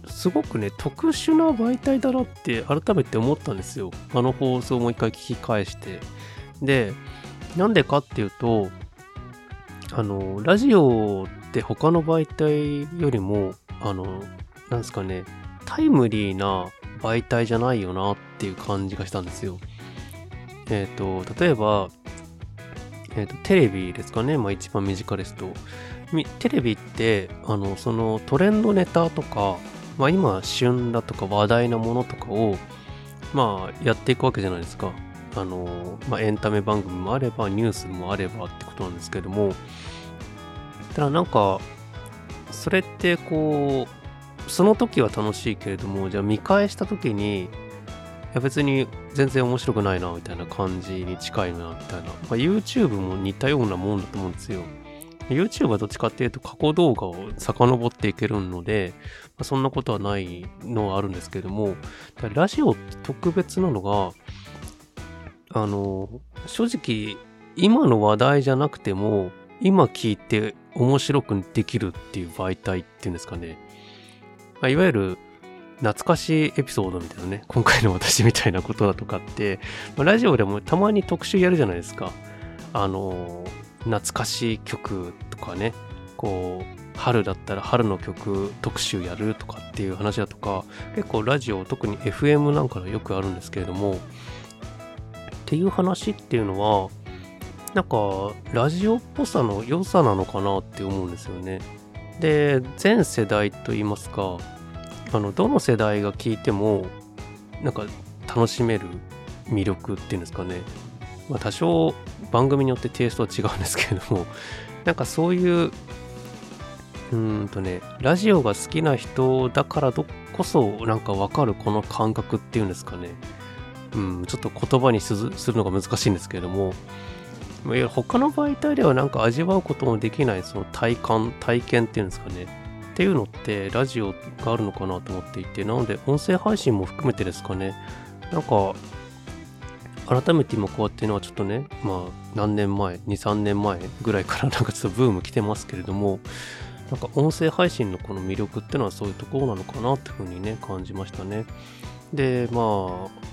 すごくね、特殊な媒体だなって改めて思ったんですよ。あの放送をもう一回聞き返して。で、なんでかっていうと、あの、ラジオって他の媒体よりも、あの、なんですかね、タイムリーな媒体じゃないよなっていう感じがしたんですよ。えっ、ー、と、例えば、えっ、ー、と、テレビですかね。まあ一番身近ですと。テレビって、あの、そのトレンドネタとか、まあ今旬だとか話題なものとかを、まあやっていくわけじゃないですか。あの、まあ、エンタメ番組もあれば、ニュースもあればってことなんですけども、ただなんか、それってこう、その時は楽しいけれども、じゃあ見返した時に、いや別に全然面白くないな、みたいな感じに近いな、みたいな。まあ、YouTube も似たようなもんだと思うんですよ。YouTube はどっちかっていうと過去動画を遡っていけるので、まあ、そんなことはないのはあるんですけども、ラジオって特別なのが、あの、正直、今の話題じゃなくても、今聞いて面白くできるっていう媒体っていうんですかね。ま、いわゆる、懐かしいエピソードみたいなね、今回の私みたいなことだとかって、ま、ラジオでもたまに特集やるじゃないですか。あの、懐かしい曲とかね、こう、春だったら春の曲特集やるとかっていう話だとか、結構ラジオ、特に FM なんかでよくあるんですけれども、っていう話っていうのは、なんか、ラジオっぽさの良さなのかなって思うんですよね。で、全世代と言いますか、あの、どの世代が聞いても、なんか、楽しめる魅力っていうんですかね。まあ、多少、番組によってテイストは違うんですけれども、なんかそういう、うんとね、ラジオが好きな人だからこそ、なんかわかるこの感覚っていうんですかね。うん、ちょっと言葉にするのが難しいんですけれどもいや、他の媒体ではなんか味わうことのできないその体感、体験っていうんですかね。っていうのってラジオがあるのかなと思っていて、なので音声配信も含めてですかね。なんか、改めて今こうやっていうのはちょっとね、まあ何年前、2、3年前ぐらいからなんかちょっとブーム来てますけれども、なんか音声配信のこの魅力っていうのはそういうところなのかなっていうふうにね、感じましたね。で、まあ、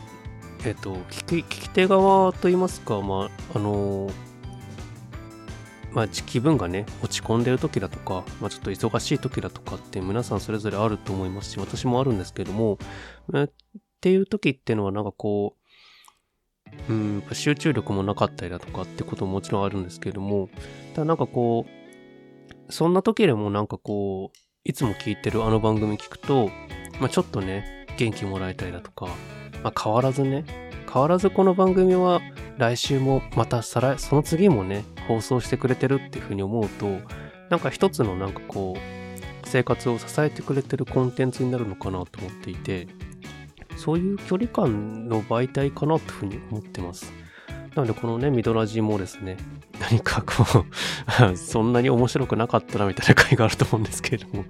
えっと、聞き聞き手側といいますか、まあ、あの、まあ、気分がね、落ち込んでる時だとか、まあ、ちょっと忙しい時だとかって皆さんそれぞれあると思いますし、私もあるんですけども、えっていう時っていうのはなんかこう、うん、集中力もなかったりだとかってことももちろんあるんですけども、ただなんかこう、そんな時でもなんかこう、いつも聞いてるあの番組聞くと、まあ、ちょっとね、元気もらえたりだとか、まあ、変わらずね、変わらずこの番組は来週もまたさらその次もね、放送してくれてるっていうふうに思うと、なんか一つのなんかこう、生活を支えてくれてるコンテンツになるのかなと思っていて、そういう距離感の媒体かなというふうに思ってます。なのでこのね、ミドラジもですね、何かこう そんなに面白くなかったなみたいな回があると思うんですけれども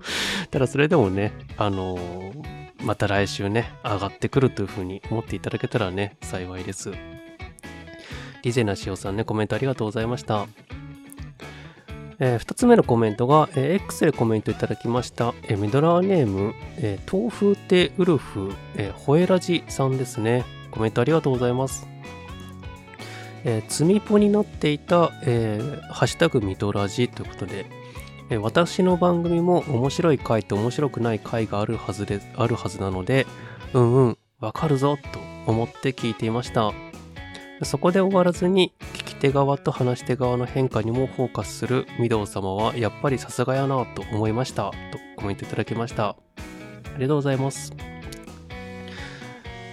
ただそれでもね、あのー、また来週ね、上がってくるというふうに思っていただけたらね、幸いです。DJ なしおさんね、コメントありがとうございました。えー、2つ目のコメントが、えー、X でコメントいただきました、えー、ミドラーネーム、えー、豆腐テウルフ、えー、ホエラジさんですね。コメントありがとうございます。えー、積みポになっていた、えー、ハッシュタグミドラジということで、私の番組も面白い回と面白くない回があるはずで、あるはずなので、うんうん、わかるぞと思って聞いていました。そこで終わらずに、聞き手側と話し手側の変化にもフォーカスする御堂様は、やっぱりさすがやなと思いました。とコメントいただきました。ありがとうございます。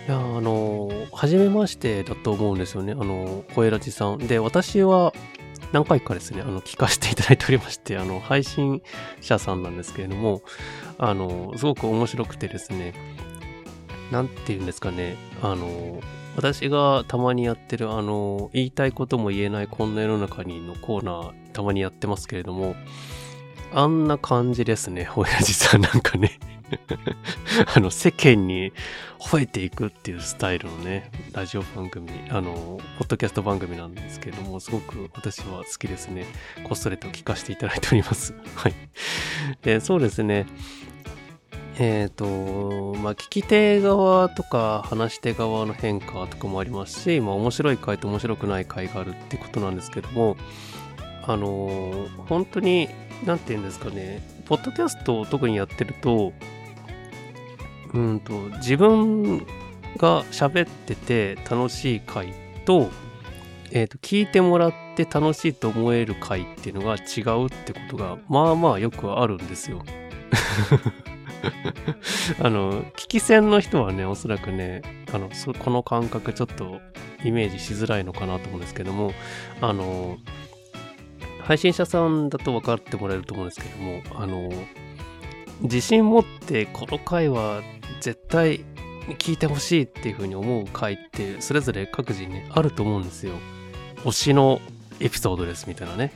いや、あの、初めましてだと思うんですよね。あの、声ラジさん。で、私は何回かですね、あの、聞かせていただいておりまして、あの、配信者さんなんですけれども、あの、すごく面白くてですね、なんて言うんですかね、あの、私がたまにやってる、あの、言いたいことも言えないこんな世の中にのコーナー、たまにやってますけれども、あんな感じですね、親父さんなんかね。あの、世間に吠えていくっていうスタイルのね、ラジオ番組、あの、ポッドキャスト番組なんですけども、すごく私は好きですね。こっそりと聞かせていただいております。はい。で、そうですね。えっ、ー、と、まあ、聞き手側とか話し手側の変化とかもありますし、まあ、面白い回と面白くない回があるってことなんですけども、あの本当に、なんて言うんですかね、ポッドキャストを特にやってると、うんと、自分が喋ってて楽しい回と、え、ー、と、聞いてもらって楽しいと思える回っていうのが違うってことが、まあまあよくあるんですよ。あの、聞き戦の人はね、おそらくね、あの、この感覚ちょっとイメージしづらいのかなと思うんですけども、あの、配信者さんだと分かってもらえると思うんですけども、あの、自信持ってこの回は絶対聞いてほしいっていう風に思う回ってそれぞれ各自に、ね、あると思うんですよ。推しのエピソードですみたいなね。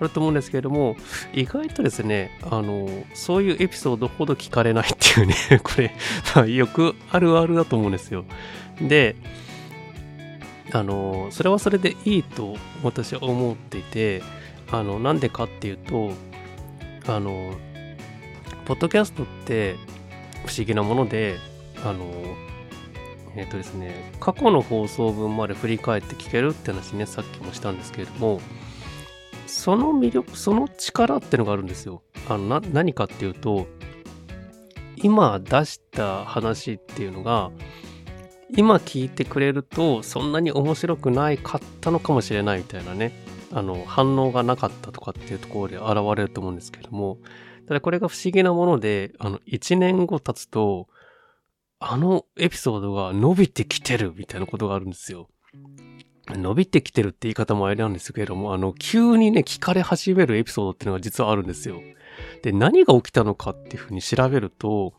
あると思うんですけれども、意外とですね、あの、そういうエピソードほど聞かれないっていうね、これ、まあ、よくあるあるだと思うんですよ。で、あの、それはそれでいいと私は思っていて、あの、なんでかっていうと、あの、ポッドキャストって不思議なもので、あの、えっ、ー、とですね、過去の放送分まで振り返って聞けるって話ね、さっきもしたんですけれども、その魅力、その力ってのがあるんですよ。あのな何かっていうと、今出した話っていうのが、今聞いてくれるとそんなに面白くないかったのかもしれないみたいなね、あの、反応がなかったとかっていうところで現れると思うんですけども、ただこれが不思議なもので、あの、1年後経つと、あのエピソードが伸びてきてるみたいなことがあるんですよ。伸びてきてるって言い方もあれなんですけれども、あの、急にね、聞かれ始めるエピソードっていうのが実はあるんですよ。で、何が起きたのかっていうふうに調べると、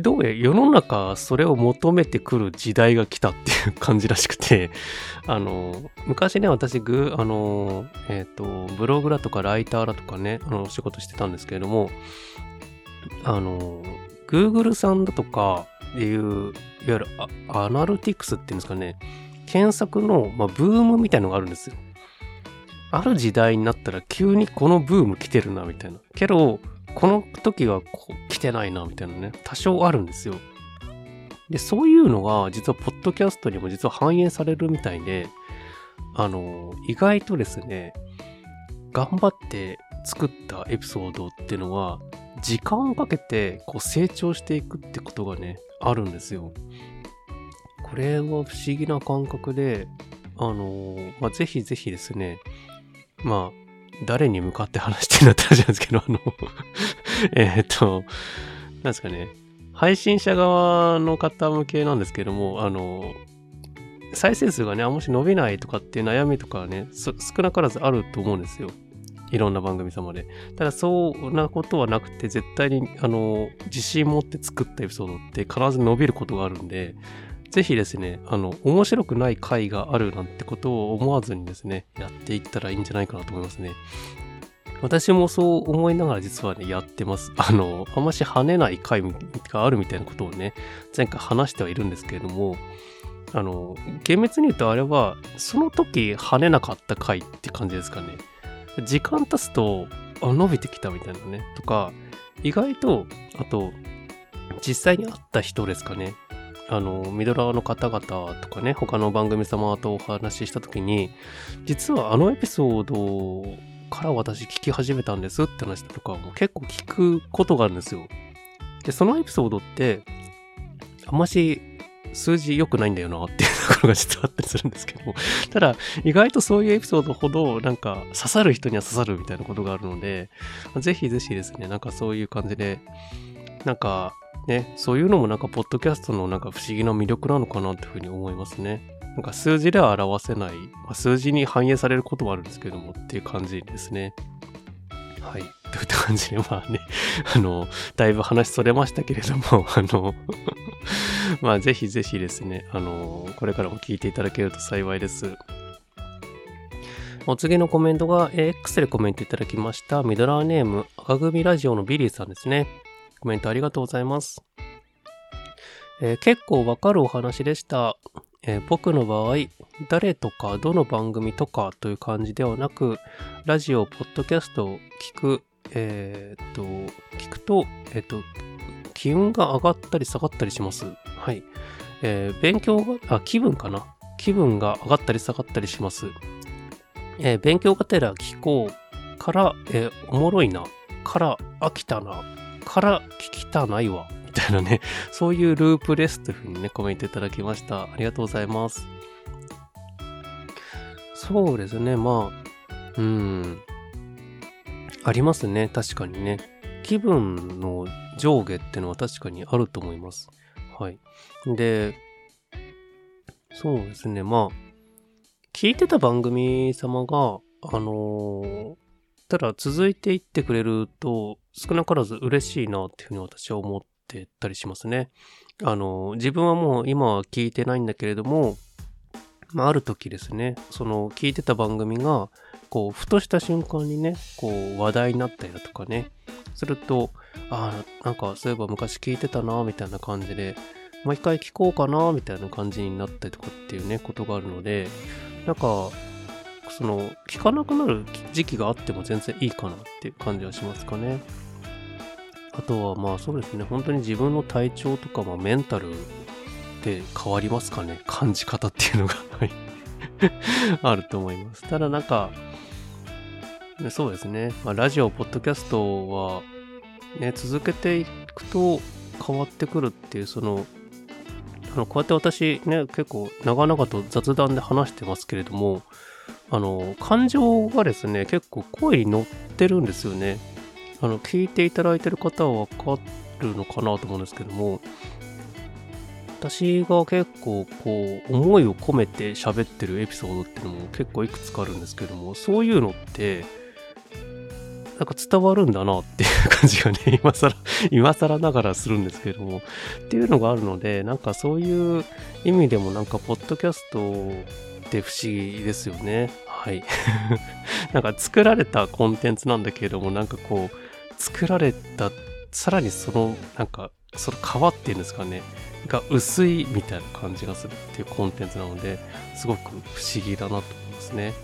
どうや世の中それを求めてくる時代が来たっていう感じらしくて、あの、昔ね、私グ、あの、えっ、ー、と、ブログだとかライターだとかね、あの、仕事してたんですけれども、あの、Google さんだとかっていう、いわゆるアナルティクスっていうんですかね、検索の、まあ、ブームみたいのがあるんですよ。ある時代になったら急にこのブーム来てるな、みたいな。けど、この時はこう来てないな、みたいなね、多少あるんですよ。で、そういうのが実はポッドキャストにも実は反映されるみたいで、あの、意外とですね、頑張って作ったエピソードっていうのは、時間をかけてこう成長していくってことがね、あるんですよ。これは不思議な感覚で、あの、まあ、ぜひぜひですね、まあ、誰に向かって話してんだったらじゃないですけど、あの えっと、なんですかね、配信者側の方向けなんですけども、あの、再生数がね、あもし伸びないとかっていう悩みとかね、少なからずあると思うんですよ。いろんな番組様で。ただ、そうなことはなくて、絶対に、あの、自信持って作ったエピソードって必ず伸びることがあるんで、ぜひですね、あの、面白くない回があるなんてことを思わずにですね、やっていったらいいんじゃないかなと思いますね。私もそう思いながら実はね、やってます。あの、あんまし跳ねない回があるみたいなことをね、前回話してはいるんですけれども、あの、厳密に言うとあれは、その時跳ねなかった回って感じですかね。時間経つと、あ、伸びてきたみたいなね。とか、意外と、あと、実際に会った人ですかね。あの、ミドラーの方々とかね、他の番組様とお話しした時に、実はあのエピソードから私聞き始めたんですって話とかも結構聞くことがあるんですよ。で、そのエピソードって、あんまし数字良くないんだよなっていうところが実はあったりするんですけども、ただ意外とそういうエピソードほどなんか刺さる人には刺さるみたいなことがあるので、ぜひぜひですね、なんかそういう感じで、なんかね、そういうのもなんかポッドキャストのなんか不思議な魅力なのかなっていうふうに思いますね。なんか数字では表せない、まあ、数字に反映されることもあるんですけどもっていう感じですね。はい。といった感じで、まあね、あの、だいぶ話それましたけれども、あの まあぜひぜひですね、あの、これからも聞いていただけると幸いです。お次のコメントが、X でコメントいただきました、ミドラーネーム、赤組ラジオのビリーさんですね。コメントありがとうございます。えー、結構わかるお話でした。えー、僕の場合、誰とかどの番組とかという感じではなく、ラジオ、ポッドキャストを聞く、えー、っと、聞くと、えっと、気運が上がったり下がったりします。はい。えー、勉強が、あ、気分かな？気分が上がったり下がったりします。えー、勉強がてら聞こうから、えー、おもろいな、から飽きたな、から聞きたないわ、みたいなね、そういうループですというふうにね、コメントいただきました。ありがとうございます。そうですね、まあ、うん、ありますね、確かにね。気分の上下ってのは確かにあると思います。はい。で、そうですね、まあ、聞いてた番組様が、あのー、ただ続いていってくれると少なからず嬉しいなっていうふうに私は思ってたりしますね。あの、自分はもう今は聞いてないんだけれども、まあ、ある時ですね、その聞いてた番組が、こう、ふとした瞬間にね、こう、話題になったりだとかね、すると、ああ、なんかそういえば昔聞いてたな、みたいな感じで、もう一回聞こうかな、みたいな感じになったりとかっていうね、ことがあるので、なんか、その、聞かなくなる時期があっても全然いいかなっていう感じはしますかね。あとはまあそうですね、本当に自分の体調とか、まあ、メンタルで変わりますかね、感じ方っていうのが あると思います。ただなんか、そうですね、まあ、ラジオ、ポッドキャストは、ね、続けていくと変わってくるっていう、その、あのこうやって私ね、結構長々と雑談で話してますけれども、あの、感情がですね、結構声に乗ってるんですよね。あの、聞いていただいてる方はわかるのかなと思うんですけども、私が結構こう、思いを込めて喋ってるエピソードっていうのも結構いくつかあるんですけども、そういうのって、なんか伝わるんだなっていう感じがね、今更、今更ながらするんですけども、っていうのがあるので、なんかそういう意味でもなんか、ポッドキャストって不思議ですよね。はい。なんか作られたコンテンツなんだけれども、なんかこう、作られた、さらにその、なんか、その皮っていうんですかね、が薄いみたいな感じがするっていうコンテンツなので、すごく不思議だなと思いますね。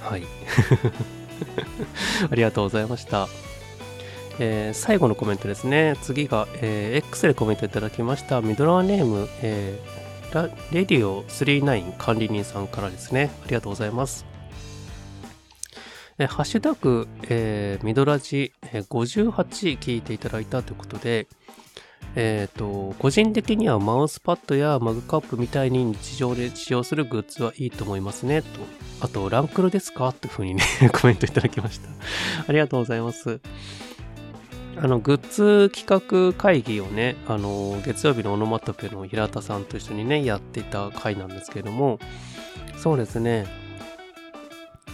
はい。ありがとうございました。えー、最後のコメントですね。次が、えー、X でコメントいただきました。ミドラーネーム、えー、レディオ39管理人さんからですね。ありがとうございます。えハッシュタグ、えー、ミドラジ、えー、58聞いていただいたということで、えっ、ー、と、個人的にはマウスパッドやマグカップみたいに日常で使用するグッズはいいと思いますね、と。あと、ランクルですか？っていうふうにね コメントいただきました。ありがとうございます。あの、グッズ企画会議をね、あの、月曜日のオノマトペの平田さんと一緒にね、やっていた回なんですけれども、そうですね。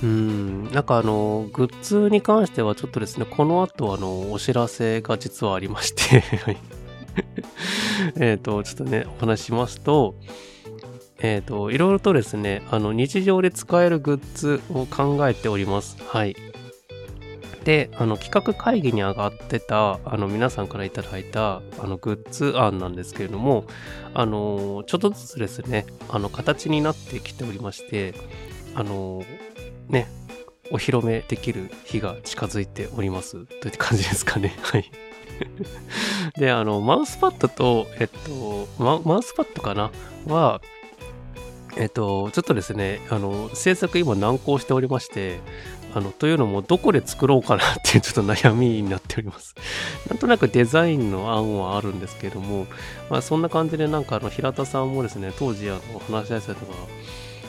うん、なんかあの、グッズに関してはちょっとですね、この後あの、お知らせが実はありまして えっと、ちょっとね、お話しますと、えっ、ー、と、いろいろとですね、あの、日常で使えるグッズを考えております。はい。で、あの、企画会議に上がってた、あの、皆さんからいただいた、あの、グッズ案なんですけれども、あの、ちょっとずつですね、あの、形になってきておりまして、あの、ね、お披露目できる日が近づいております。といった感じですかね？はい。で、あの、マウスパッドと、えっと、ママウスパッドかな？は、えっと、ちょっとですね、あの、制作今難航しておりまして、あの、というのも、どこで作ろうかなっていうちょっと悩みになっております。なんとなくデザインの案はあるんですけれども、まあ、そんな感じでなんかあの、平田さんもですね、当時あの、話し合いされたのが、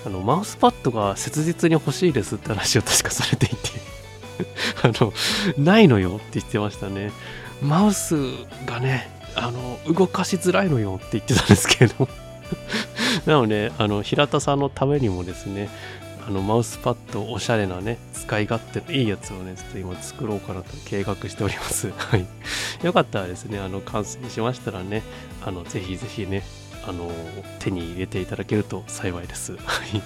あの、マウスパッドが切実に欲しいですって話を確かされていて あの、ないのよって言ってましたね。マウスがね、あの、動かしづらいのよって言ってたんですけれども なので、あの、平田さんのためにもですね、あのマウスパッドおしゃれなね、使い勝手のいいやつをね、ちょっと今作ろうかなと計画しております。はい。よかったらですね、あの、完成しましたらね、あの、ぜひぜひね、あの、手に入れていただけると幸いです。はい。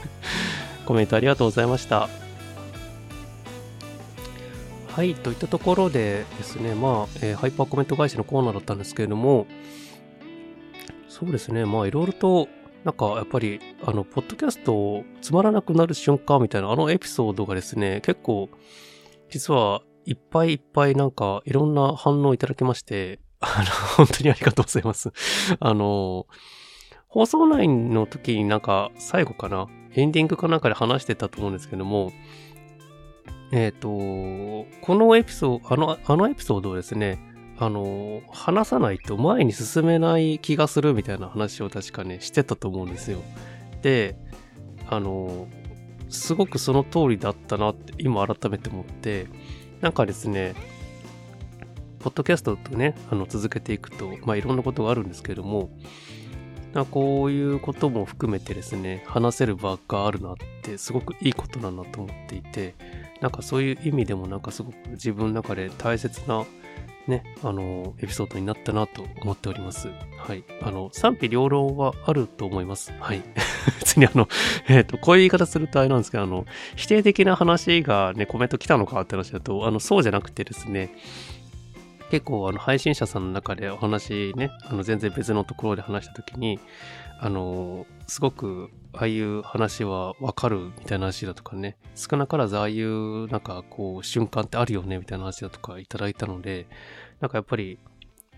コメントありがとうございました。はい、といったところでですね、まあ、えー、ハイパーコメント返しのコーナーだったんですけれども、そうですね、まあ、いろいろとなんかやっぱり、あの、ポッドキャストつまらなくなる瞬間みたいなあのエピソードがですね、結構、実はいっぱいいっぱいなんかいろんな反応いただきまして、あの、本当にありがとうございます。あの、放送内の時になんか最後かな、エンディングかなんかで話してたと思うんですけども、えっ、ー、と、このエピソード、あの、あのエピソードをですね、あの、話さないと前に進めない気がするみたいな話を確かね、してたと思うんですよ。で、あの、すごくその通りだったなって今改めて思って、なんかですね、ポッドキャストとね、あの続けていくと、まあいろんなことがあるんですけども、なこういうことも含めてですね、話せる場があるなってすごくいいことだなと思っていて、なんかそういう意味でもなんかすごく自分の中で大切なね、あの、エピソードになったなと思っております。はい。あの、賛否両論はあると思います。はい。別にあの、えっ、ー、と、こういう言い方するとあれなんですけど、あの、否定的な話がね、コメント来たのかって話だと、あの、そうじゃなくてですね、結構あの配信者さんの中でお話ね、あの全然別のところで話したときに、あの、すごくああいう話はわかるみたいな話だとかね、少なからずああいうなんかこう瞬間ってあるよねみたいな話だとかいただいたので、なんかやっぱり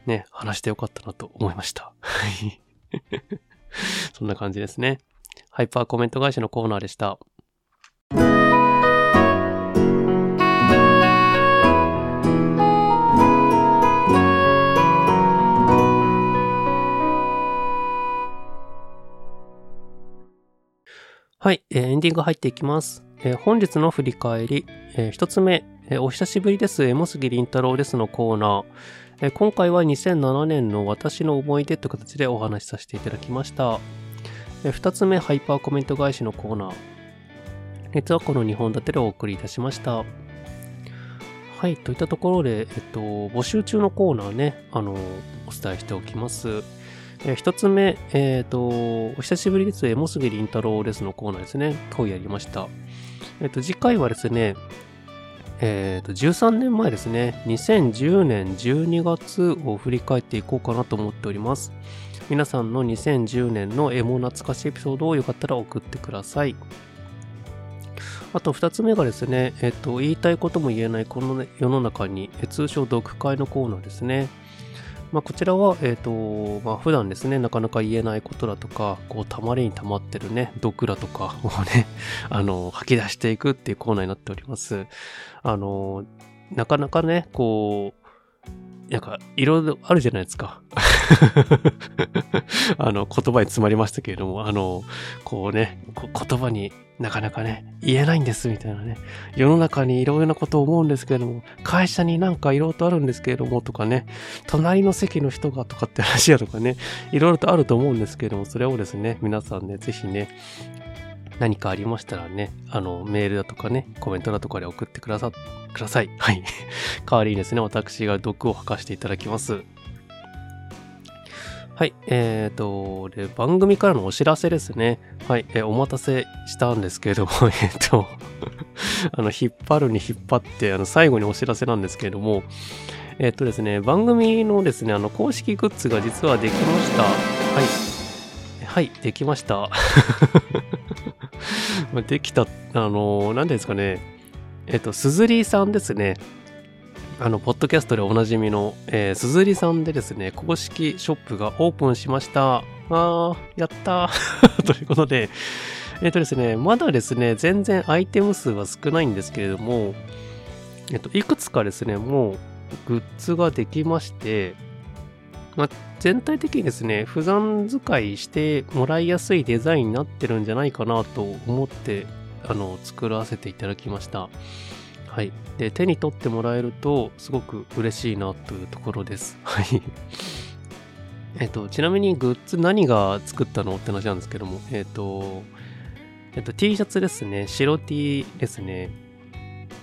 ね、話してよかったなと思いました。そんな感じですね。ハイパーコメント返しのコーナーでした。はい、えー、エンディング入っていきます。えー、本日の振り返り、えー、一つ目、えー、お久しぶりです、エモ杉りんたろうですのコーナー。えー、今回は2007年の私の思い出という形でお話しさせていただきました。えー、二つ目、ハイパーコメント返しのコーナー。熱はこの2本立てでお送りいたしました。はい、といったところで、えっと、募集中のコーナーね、あの、お伝えしておきます。えー、一つ目、えっ、ー、と、お久しぶりです。エモスゲりんたろうですのコーナーですね。今日やりました。えっ、ー、と、次回はですね、えっ、と、13年前ですね、2010年12月を振り返っていこうかなと思っております。皆さんの2010年のエモ懐かしいエピソードをよかったら送ってください。あと2つ目がですね、えっと、言いたいことも言えないこの、世の中に、通称読解のコーナーですね。まあ、こちらは、えっ、と、まあ、普段ですね、なかなか言えないことだとか、こう、たまりに溜まってるね、毒だとか をね、あの、吐き出していくっていうコーナーになっております。あの、なかなかね、こう、なんか、いろいろあるじゃないですか。あの、言葉に詰まりましたけれども、あの、こうね、言葉になかなかね、言えないんですみたいなね。世の中にいろいろなことを思うんですけれども、会社になんかいろいろとあるんですけれどもとかね、隣の席の人がとかって話やとかね、いろいろとあると思うんですけれども、それをですね、皆さんね、ぜひね、何かありましたらね、あの、メールだとかね、コメントだとかで送ってくださ、ください。はい。代わりにですね、私が毒を吐かせていただきます。はい。えっ、ー、と、で、番組からのお知らせですね。はい。えー、お待たせしたんですけれども、えっ、ー、と、あの、引っ張るに引っ張って、あの、最後にお知らせなんですけれども、えっ、とですね、番組のですね、あの、公式グッズが実はできました。はい。はい、できました。できた、あの、何ですかね。えっ、と、すずりさんですね。あの、ポッドキャストでおなじみの、えー、すずりさんでですね、公式ショップがオープンしました。あー、やったー ということで、えっ、とですね、まだですね、全然アイテム数は少ないんですけれども、えっ、と、いくつかですね、もうグッズができまして、ま、全体的にですね、普段使いしてもらいやすいデザインになってるんじゃないかなと思って、あの、作らせていただきました。はい。で、手に取ってもらえると、すごく嬉しいなというところです。はい。えっと、ちなみにグッズ何が作ったのって話なんですけども、えっと、えっと、T シャツですね。白 T ですね。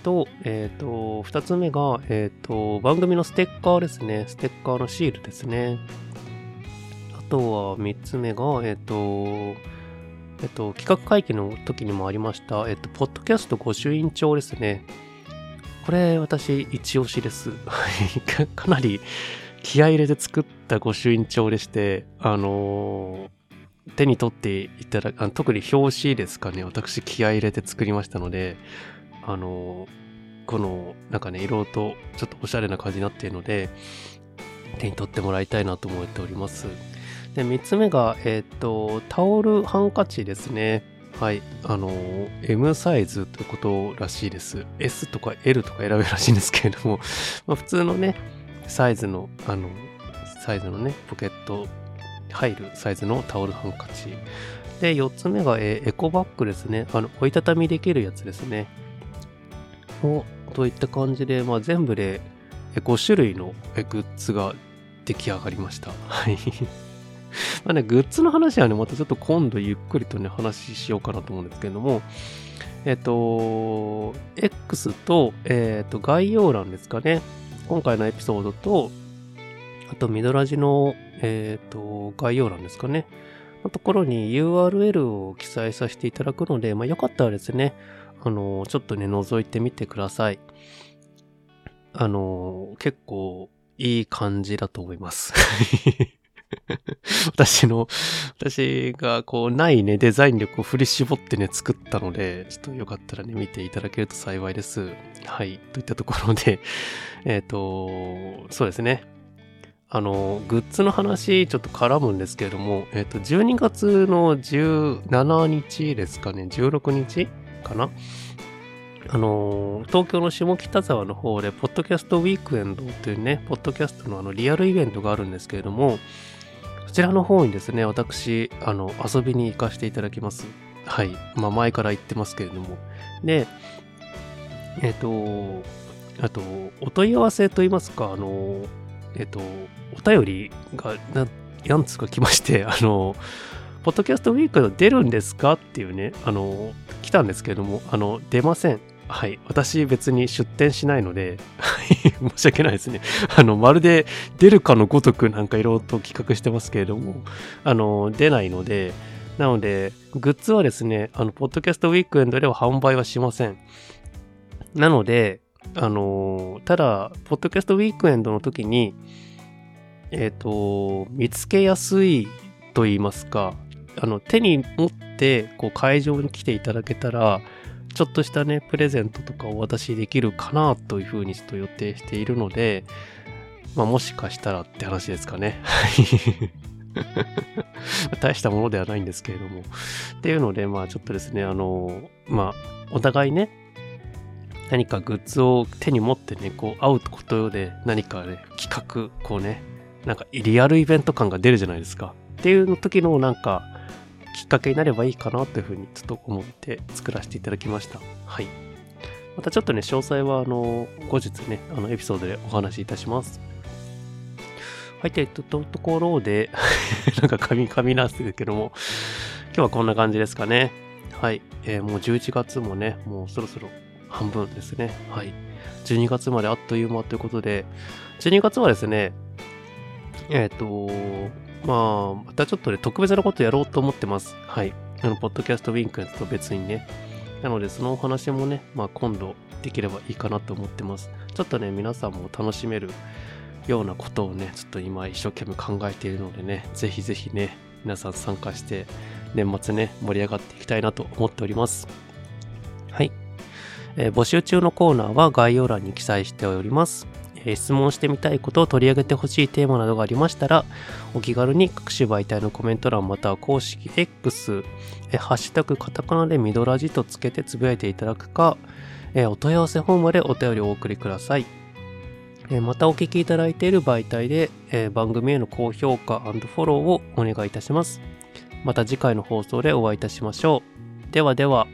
と、えっと、二つ目が、えっと、番組のステッカーですね。ステッカーのシールですね。あとは三つ目が、えっと、えっと、企画会議の時にもありました、えっと、ポッドキャスト御朱印帳ですね。これ私一押しです。かなり気合入れて作った御朱印帳でして、あの、手に取っていただく、特に表紙ですかね、私気合入れて作りましたので、あの、この、なんかね、色とちょっとおしゃれな感じになっているので、手に取ってもらいたいなと思っております。で、3つ目が、えっ、ー、と、タオルハンカチですね。はい。あの、M サイズということらしいです。S とか L とか選べるらしいんですけれども、まあ、普通のね、サイズの、あの、サイズのね、ポケット入るサイズのタオルハンカチ。で、4つ目が、えエコバッグですね。あの、折りたたみできるやつですね。を、といった感じで、まあ、全部で5種類のグッズが出来上がりました。はい。まあね、グッズの話はね、またちょっと今度ゆっくりとね、話しようかなと思うんですけれども、えっ、と、X と、えっ、と、概要欄ですかね。今回のエピソードと、あと、ミドラジの、えっ、と、概要欄ですかね。のところに URL を記載させていただくので、まあ、よかったらですね、あの、ちょっとね、覗いてみてください。あの、結構いい感じだと思います。私の、私がこうないね、デザイン力を振り絞ってね、作ったので、ちょっとよかったらね、見ていただけると幸いです。はい。といったところで、えっ、ー、と、そうですね。あの、グッズの話、ちょっと絡むんですけれども、えっ、ー、と、12月の17日ですかね、16日かなあの、東京の下北沢の方で、ポッドキャストウィークエンドというね、ポッドキャストのあの、リアルイベントがあるんですけれども、そちらの方にですね、私、あの、遊びに行かせていただきます。はい。まあ、前から言ってますけれども。で、えっ、ー、と、あと、お問い合わせといいますか、あの、えっ、ー、と、お便りが、ななんつうか来まして、あの、ポッドキャストウィークの出るんですかっていうね、あの、来たんですけれども、あの、出ません。はい。私別に出店しないので、は い申し訳ないですね。あの、まるで出るかのごとくなんかいろいろと企画してますけれども、あの、出ないので、なので、グッズはですね、あの、ポッドキャストウィークエンドでは販売はしません。なので、あの、ただ、ポッドキャストウィークエンドの時に、えっ、ー、と、見つけやすいと言いますか、あの、手に持って、こう、会場に来ていただけたら、ちょっとしたね、プレゼントとかをお渡しできるかなというふうにちょっと予定しているので、まあもしかしたらって話ですかね。はい 大したものではないんですけれども。っていうので、まあちょっとですね、あの、まあお互いね、何かグッズを手に持ってね、こう会うことで何かね、企画、こうね、なんかリアルイベント感が出るじゃないですか。っていう時のなんかきっかけになればいいかなというふうにちょっと思って作らせていただきました。はい。またちょっとね、詳細はあの、後日ね、あのエピソードでお話しいたします。はい、というところで なんか噛みなんですけども、今日はこんな感じですかね。はい、えー、もう11月もね、もうそろそろ半分ですね。はい。12月まであっという間ということで、12月はですね、えっ、ー、と、まあ、またちょっとね、特別なことやろうと思ってます。はい。あの、ポッドキャストウィンクと別にね。なので、そのお話もね、まあ、今度できればいいかなと思ってます。ちょっとね、皆さんも楽しめるようなことをね、ちょっと今一生懸命考えているのでね、ぜひぜひね、皆さん参加して、年末ね、盛り上がっていきたいなと思っております。はい。えー、募集中のコーナーは概要欄に記載しております。え、質問してみたいことを取り上げてほしいテーマなどがありましたら、お気軽に各種媒体のコメント欄または公式 X、え、ハッシュタグカタカナでミドラジとつけてつぶやいていただくか、え、お問い合わせフォームまでお便りをお送りください。えまたお聞きいただいている媒体で、え番組への高評価フォローをお願いいたします。また次回の放送でお会いいたしましょう。ではでは。